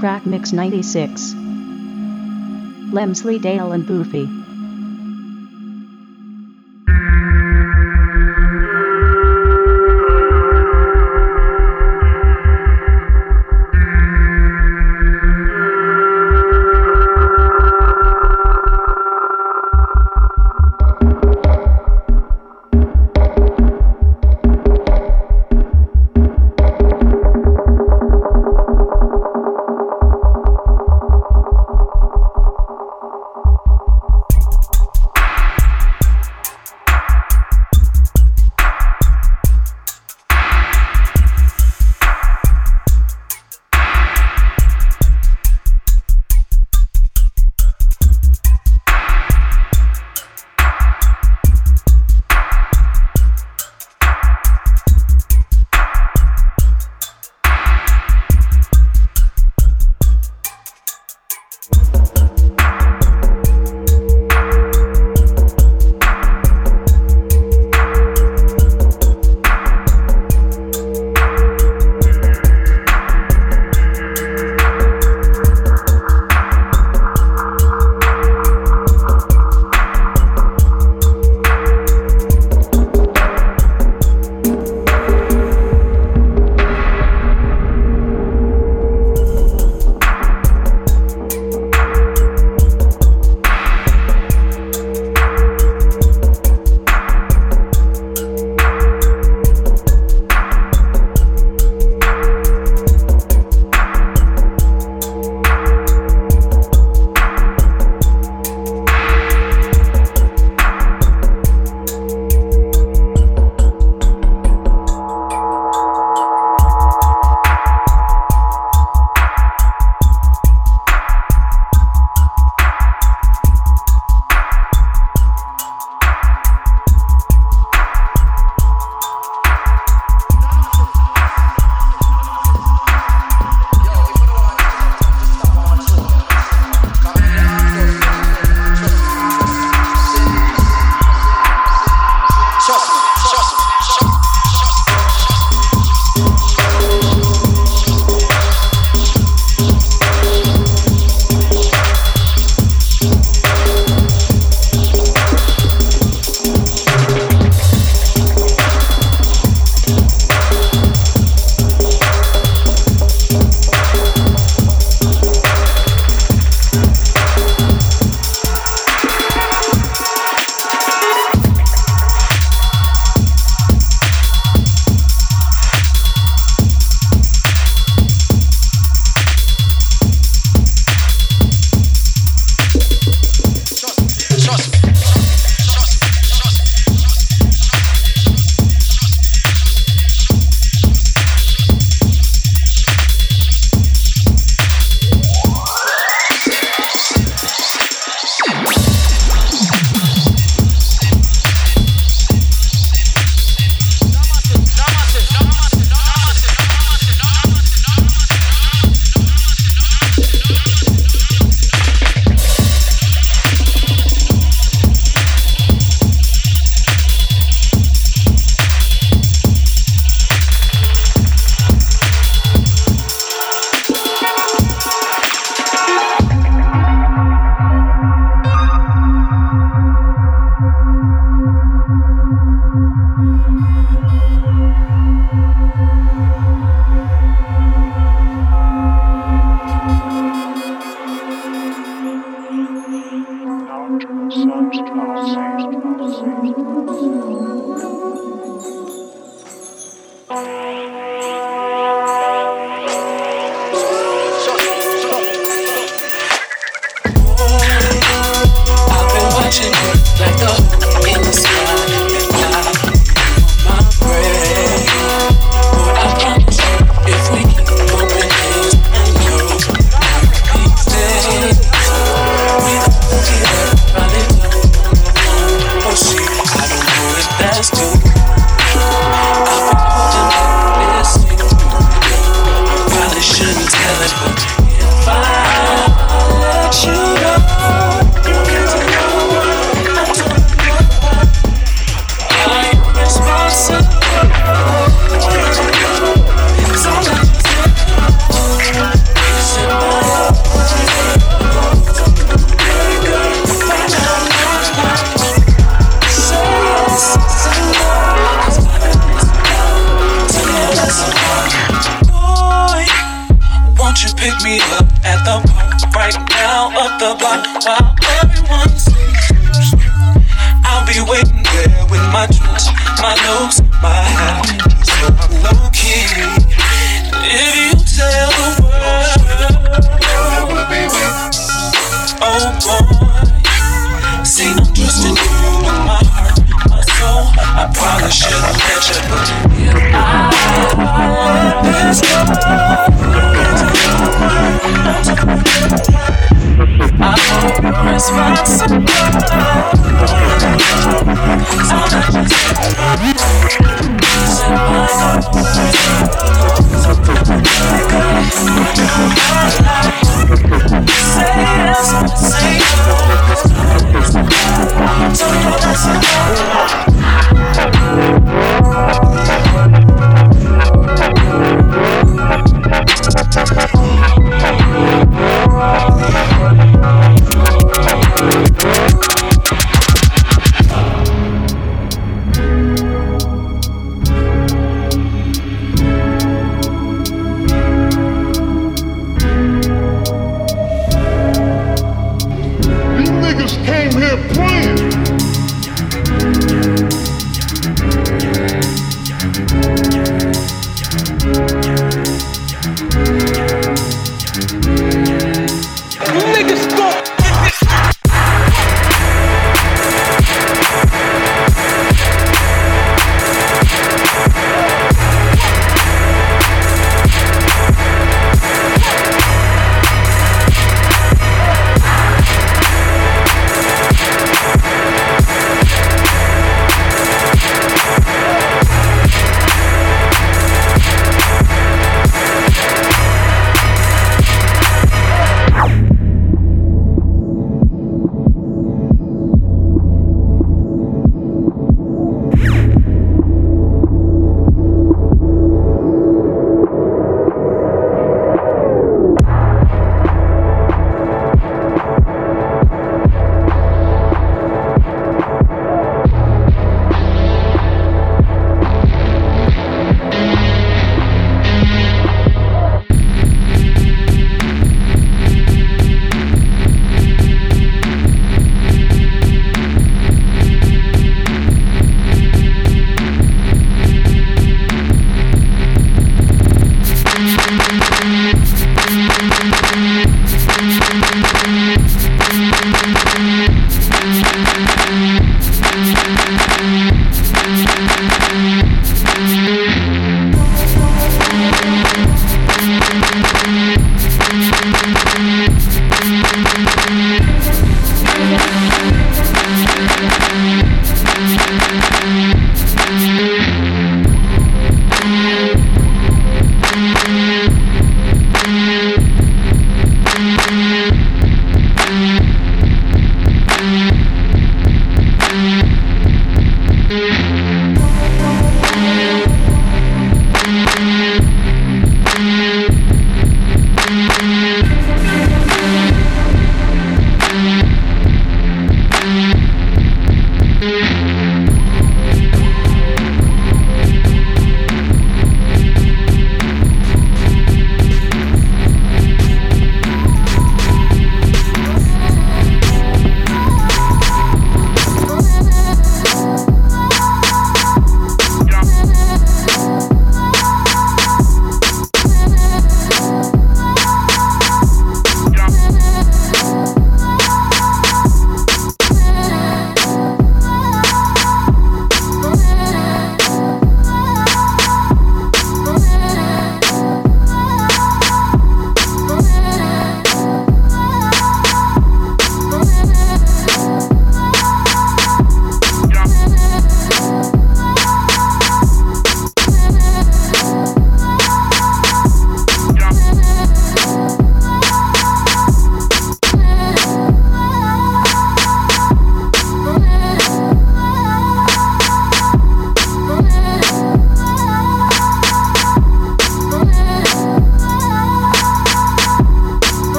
Crack Mix 96. Lemzly Dale and Boofy.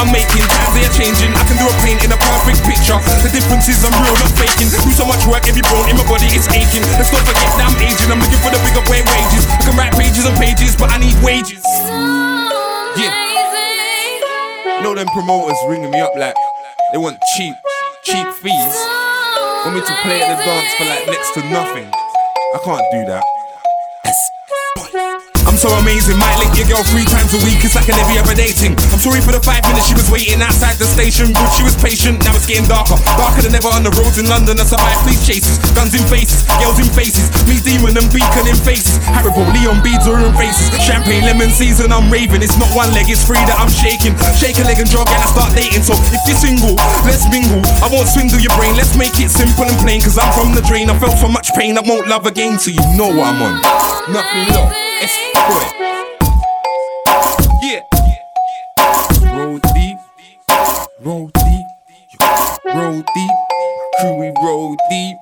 I'm making. Times they are changing. I can do a paint in a perfect picture. The difference is I'm real, not faking. Do so much work, every bone in my body is aching. Let's not forget that I'm aging. I'm looking for the bigger way wages. I can write pages and pages, but I need wages. Yeah. Know them promoters ringing me up like they want cheap, cheap fees. Want me to play at the dance for like next to nothing. I can't do that. I'm so amazing, might lick your girl three times a week, it's like an every other dating. I'm sorry for the five minutes she was waiting outside the station, but she was patient, now it's getting darker. Darker than ever on the roads in London, I survived police chases, guns in faces, girls in faces, me demon and beacon in faces. Haribo, Leon beads are in faces, champagne, lemon season, I'm raving. It's not one leg, it's three that I'm shaking. Shake a leg and jog, and I start dating. So if you're single, let's mingle. I won't swindle your brain, let's make it simple and plain, cause I'm from the drain. I felt so much pain, I won't love again, so you know what I'm on. Nothing left. It's good. Yeah. Roll deep. Roll deep. Roll deep. Crew, we roll deep.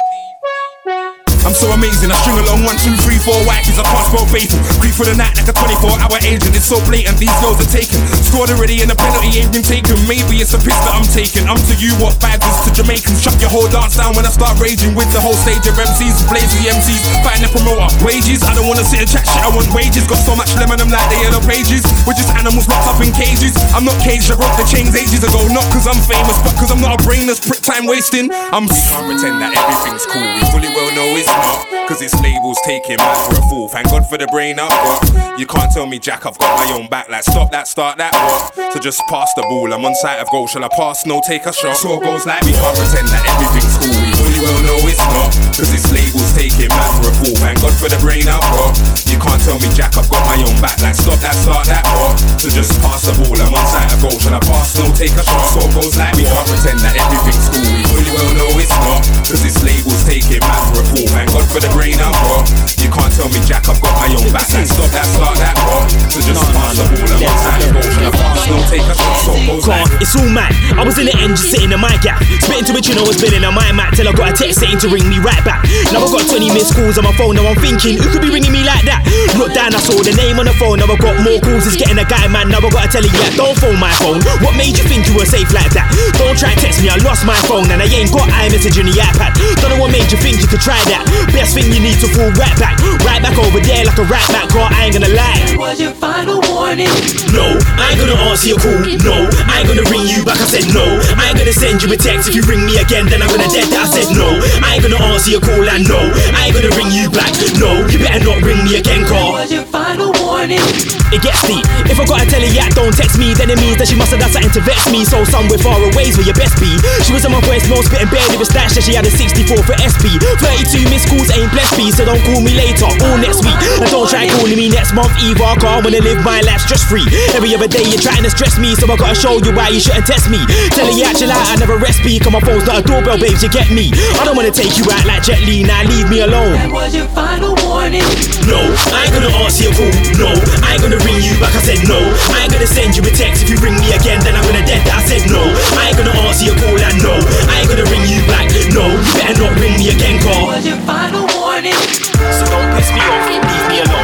I'm so amazing. I string along one, two, three, four wipes. I can't spell faithful. Creep for the night like a 24 hour agent. It's so blatant. These girls are taken. Scored already and the penalty ain't been taken. Maybe it's a piss that I'm taking. I'm to you what vibes is to Jamaicans. Shut your whole dance down when I start raging with the whole stage of MCs. Blaze the MCs. Find the promoter. Wages. I don't wanna sit and chat shit. I want wages. Got so much lemon, I'm like the yellow pages. We're just animals locked up in cages. I'm not caged. I broke the chains ages ago. Not cause I'm famous, but cause I'm not a brainless prick time wasting. I'm. We can't pretend that everything's cool. We fully well know it's not. Cause it's labels taking man for a fool. Thank God for the brain I've got. You can't tell me, Jack, I've got my own back. Like, stop that, start that, what? So just pass the ball. I'm on sight of goal. Shall I pass? No, take a shot. So goes like we can't pretend that everything's cool. We well know it's not. Cause it's labels taking man for a fool. Thank God for the brain I've got. You can't tell me, Jack, I've got back. Like, stop that, start that, what? So just pass the ball. I'm on sight of goal. Shall I pass? No, take a shot. So goes like we can't pretend that everything's cool. We fully well know it's not. Cause it's labels taking man for a fool. Thank God for the brain I've got. You can't tell me, Jack, I've got my own back. Like, stop that, start that, what? So just pass the ball. I'm on sight of goal. Shall I pass? No, take a shot. So goes Car, like it's all mad. I was in the end just sitting in my gap. Spitting to which you know was spinning on my mat till I got a text saying to ring me right back. Now I've got 20 missed calls on my phone. Now I'm thinking, who could be ringing me like that? Look down, I saw the name on the phone. Now I got more calls. It's getting a guy, man. Now I gotta tell you, yeah, don't phone my phone. What made you think you were safe like that? Don't try text me, I lost my phone and I ain't got iMessage on the iPad. Don't know what made you think you could try that. Best thing you need to fall right back. Right back over there like a right back, girl. I ain't gonna lie. Was your final warning? No, I ain't gonna answer your call. No, I ain't gonna ring you back. I said no. I ain't gonna send you a text if you ring me again. Then I'm gonna dead that. I said no. I ain't gonna answer your call. And no, I ain't gonna ring you back. No, you better not ring me again, call. Was your final warning? morning. It gets deep. If I gotta tell her, yeah, don't text me, then it means that she must have done something to vex me. So somewhere far away is where your best be. She was on my voice, no spitting bare lyrics, that she had a 64 for SP. 32 missed calls ain't blessed me, so don't call me later all next week. And don't try calling me next month either. I can't wanna live my life stress free. Every other day you're trying to stress me, so I gotta show you why you shouldn't test me. Telling you actually I never rest speak on my phone's not a doorbell, babes, you get me. I don't wanna take you out like Jet Li, now leave me alone. That was your final warning. No, I ain't gonna answer your call. No, I ain't gonna ring you back. I said no. I ain't gonna send you a text if you ring me again. Then I'm gonna dead that. I said no. I ain't gonna answer your call. And no, I ain't gonna ring you back. No, you better not ring me again, call. Was your final warning? So don't piss me off. Leave me alone.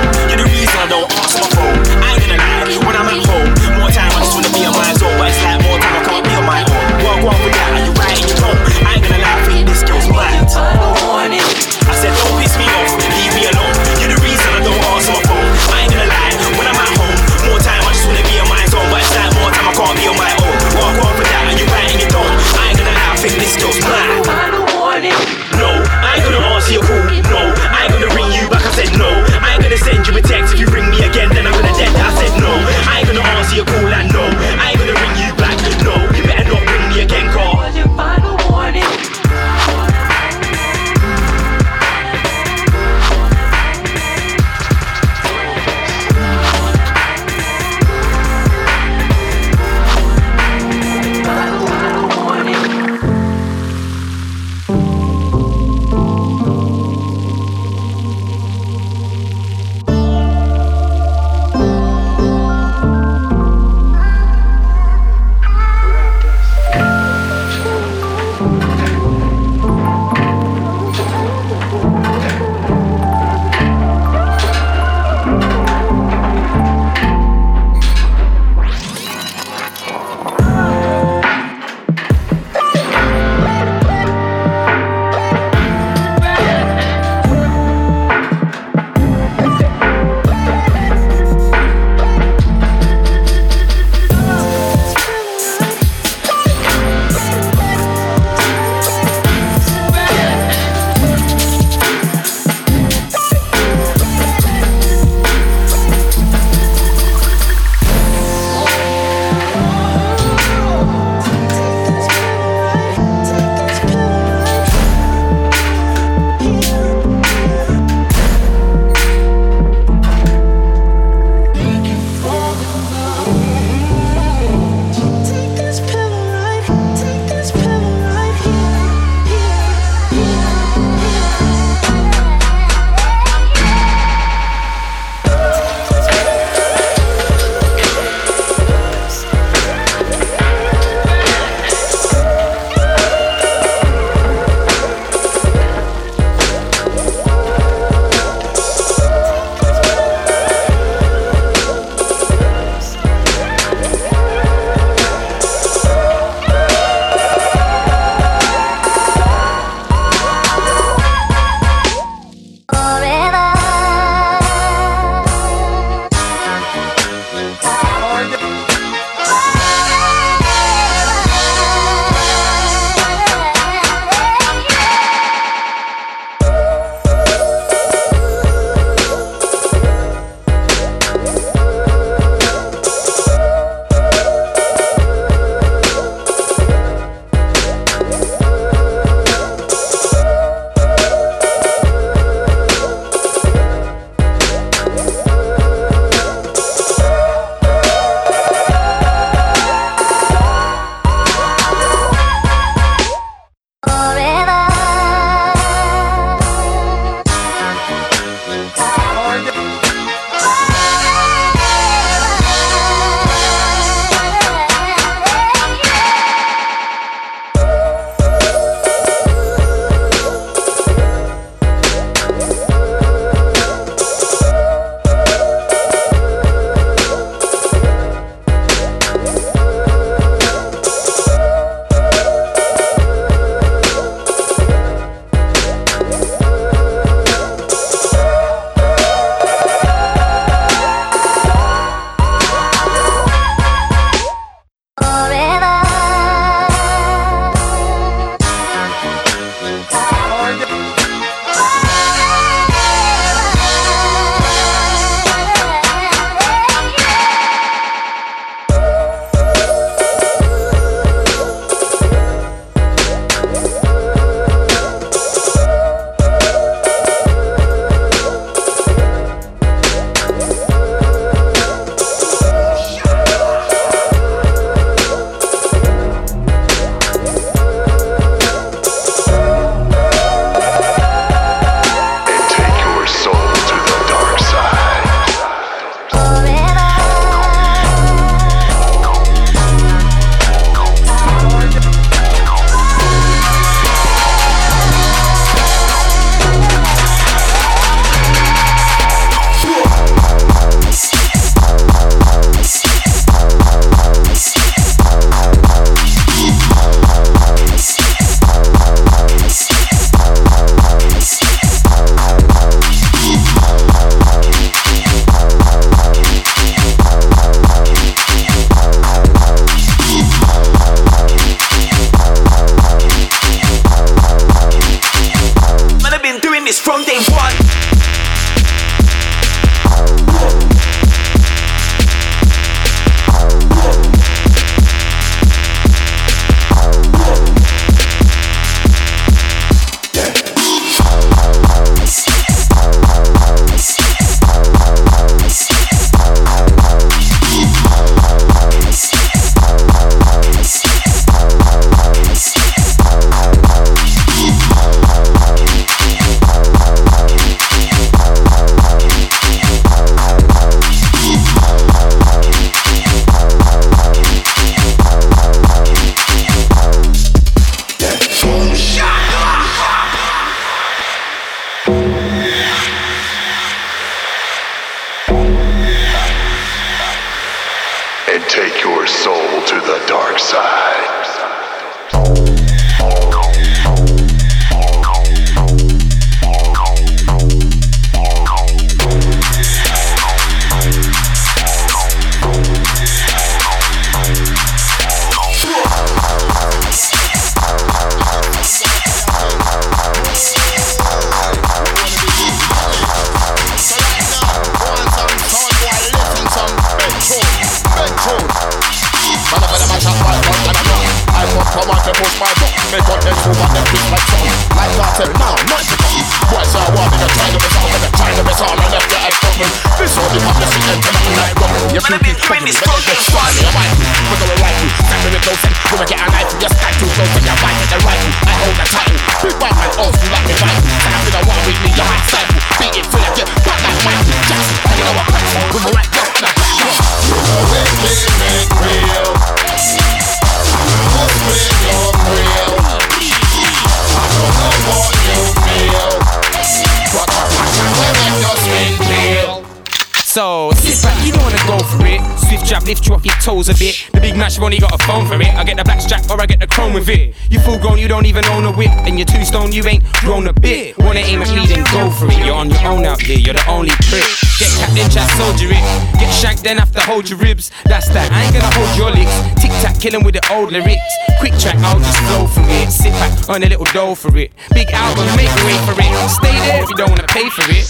Toes a bit. The big match, only got a phone for it. I get the black strap or I get the chrome with it. You full grown, you don't even own a whip. And you're two stone, you ain't grown a bit. Wanna aim at me, then go for it. You're on your own out here, you're the only prick. Get captain, chat, soldier it. Get shanked, then have to hold your ribs. That's that, I ain't gonna hold your licks. Tic tac, killing with the old lyrics. Quick track, I'll just flow for it. Sit back, earn a little dough for it. Big album, make a way for it. Stay there if you don't wanna pay for it.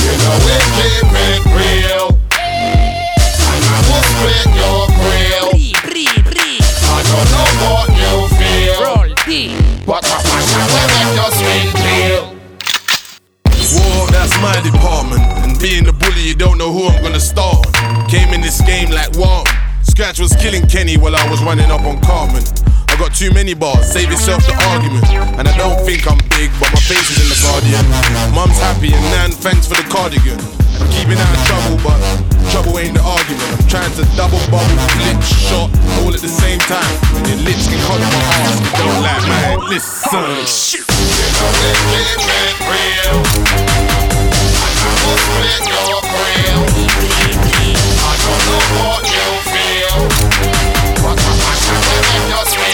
You know we keep it real. And I will split your don't know what you feel. Roll D. But my passion will make your skin clear. Whoa, that's my department. And being the bully, you don't know who I'm gonna start. Came in this game like what? Scratch was killing Kenny while I was running up on Cartman. I got too many bars, save yourself the argument. And I don't think I'm big, but my face is in the Guardian. Mum's happy and Nan, thanks for the cardigan. I'm keeping out of trouble, but trouble ain't the argument. I'm trying to double bubble, flip, shot, all at the same time. And your lips can cut my ass, don't like man. Listen. Real. I your grill. I don't know what you feel, but passion will make your sweet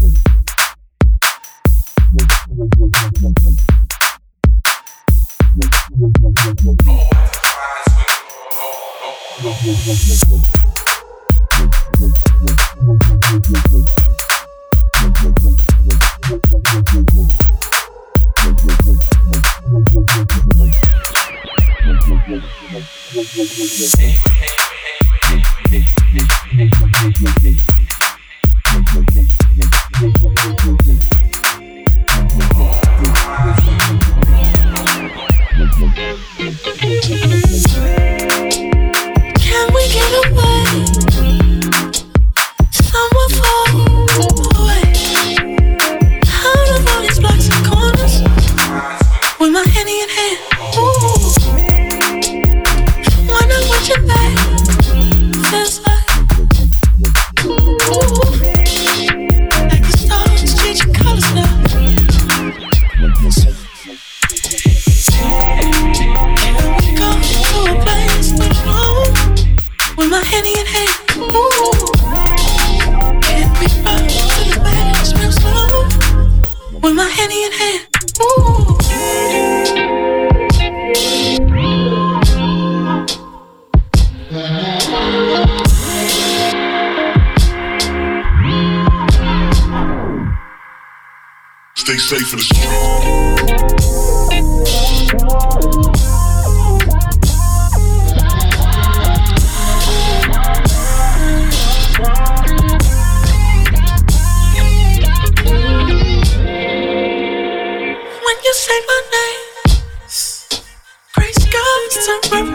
Noise. to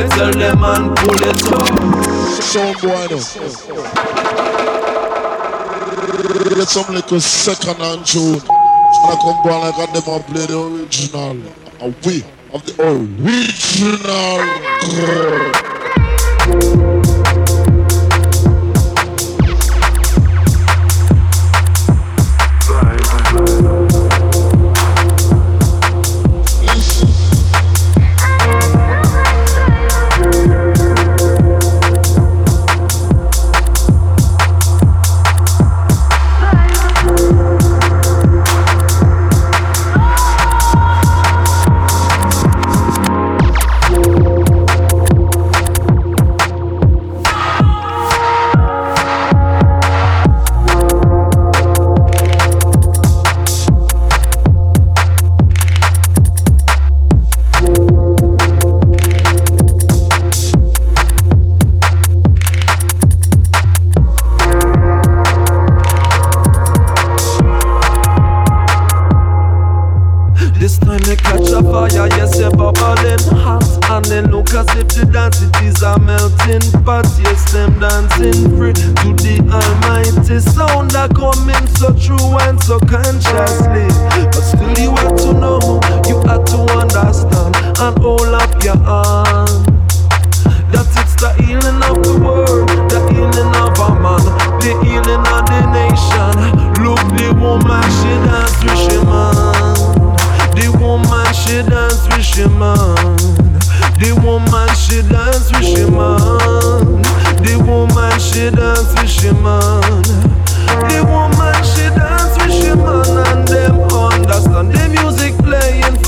Me tell them and pull it up. Sean Bueno. Get some little second hand tune. And I come go like I never play the original. A we of the original.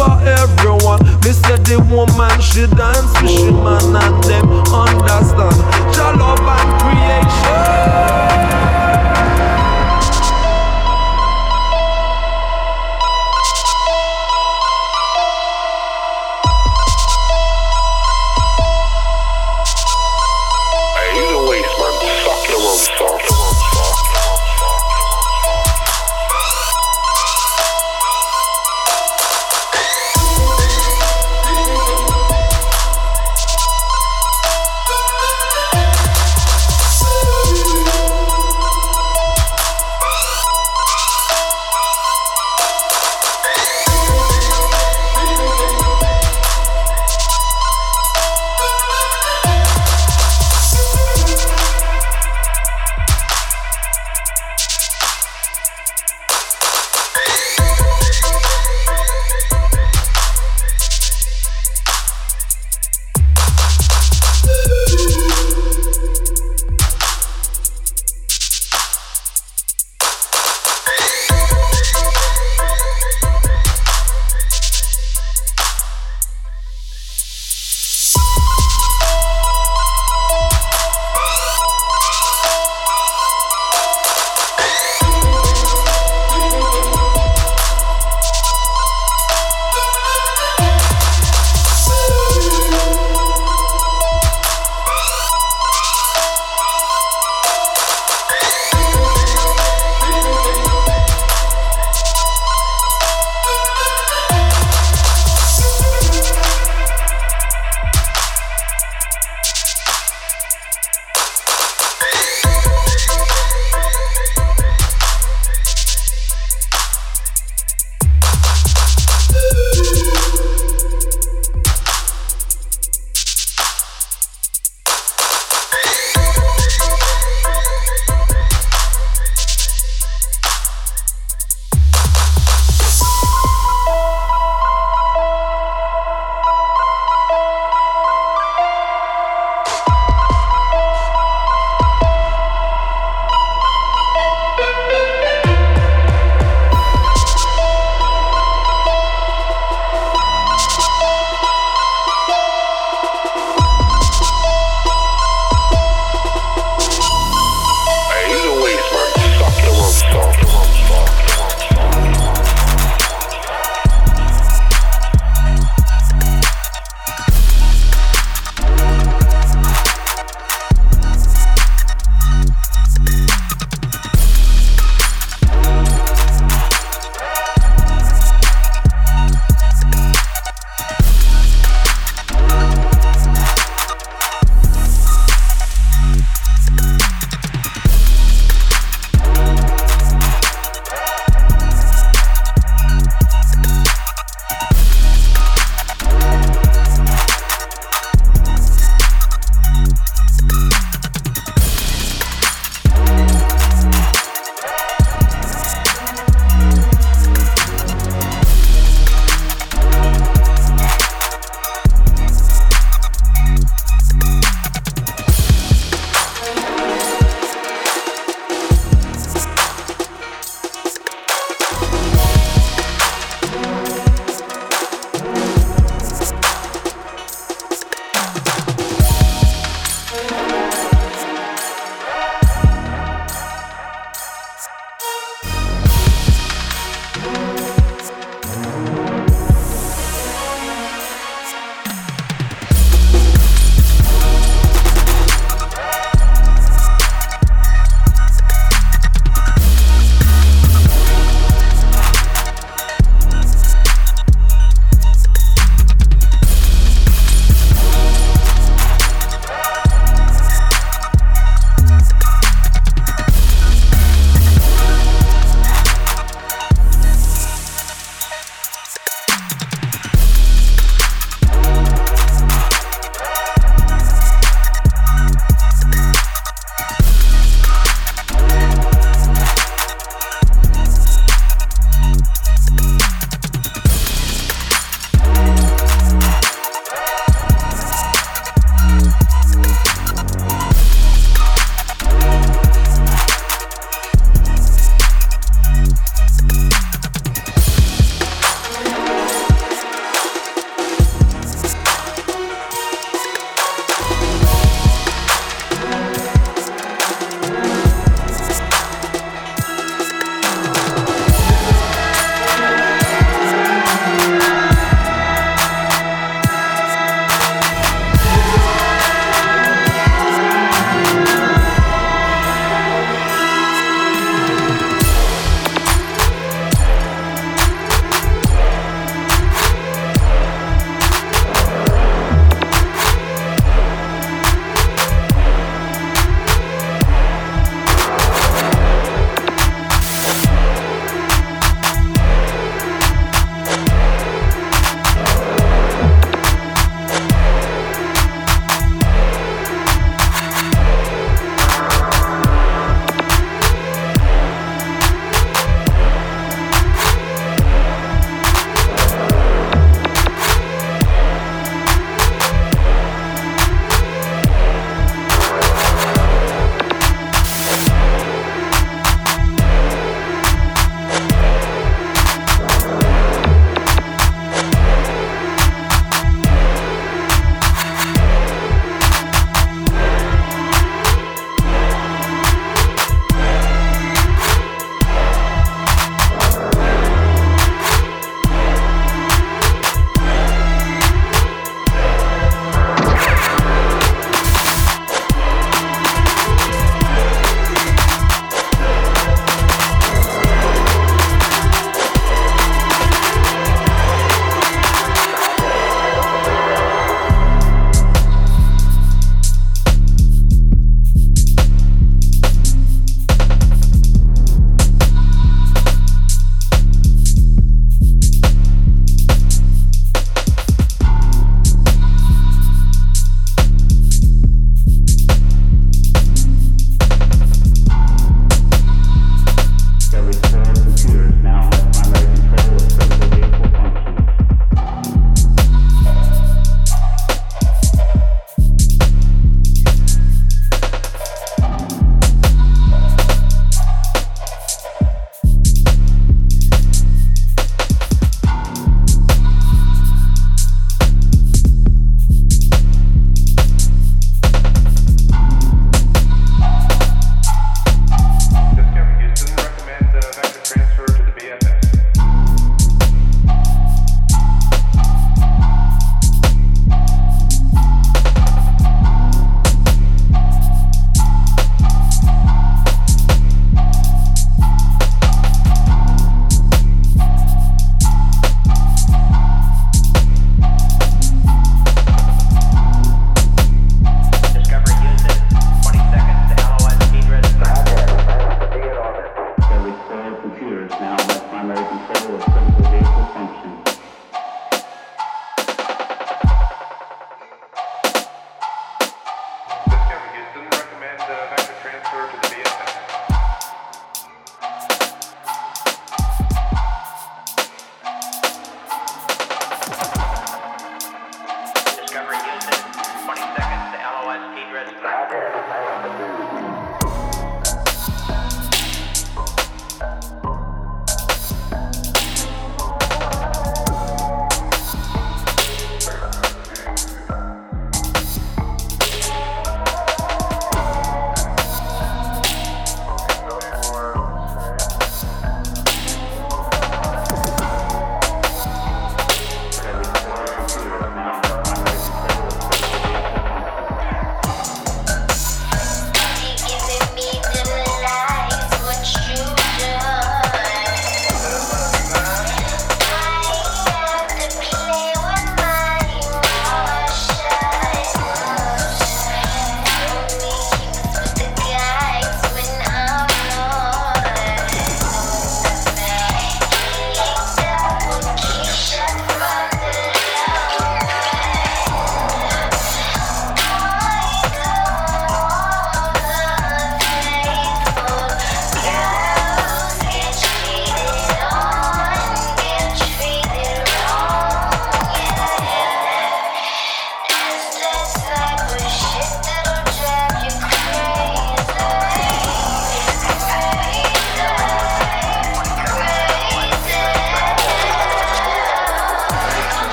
for everyone. Me said the woman she dance, she man and them understand. Jah love and creation.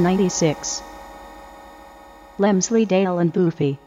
96. Lemzly Dale and Boofy.